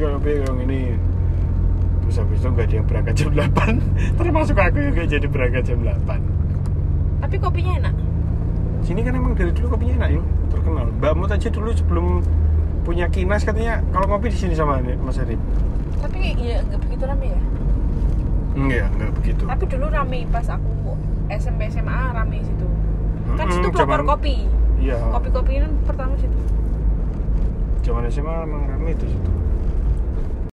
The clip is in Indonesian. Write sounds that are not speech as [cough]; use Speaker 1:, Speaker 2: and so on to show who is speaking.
Speaker 1: kalau bingung ini terus habis itu nggak ada yang berangkat jam 8 [laughs] termasuk aku juga jadi berangkat jam 8
Speaker 2: Tapi kopinya enak.
Speaker 1: sini kan emang dari dulu kopinya enak yuk terkenal Mbak Mut aja dulu sebelum punya kinas katanya kalau ngopi di sini sama Mas Arif
Speaker 2: Tapi ya nggak begitu rame ya.
Speaker 1: enggak enggak begitu
Speaker 2: Tapi dulu rame pas aku SMP SMA rame situ. Kan
Speaker 1: mm,
Speaker 2: situ pelopor kopi.
Speaker 1: iya
Speaker 2: Kopi-kopi ini pertama situ.
Speaker 1: zaman SMA emang rame itu situ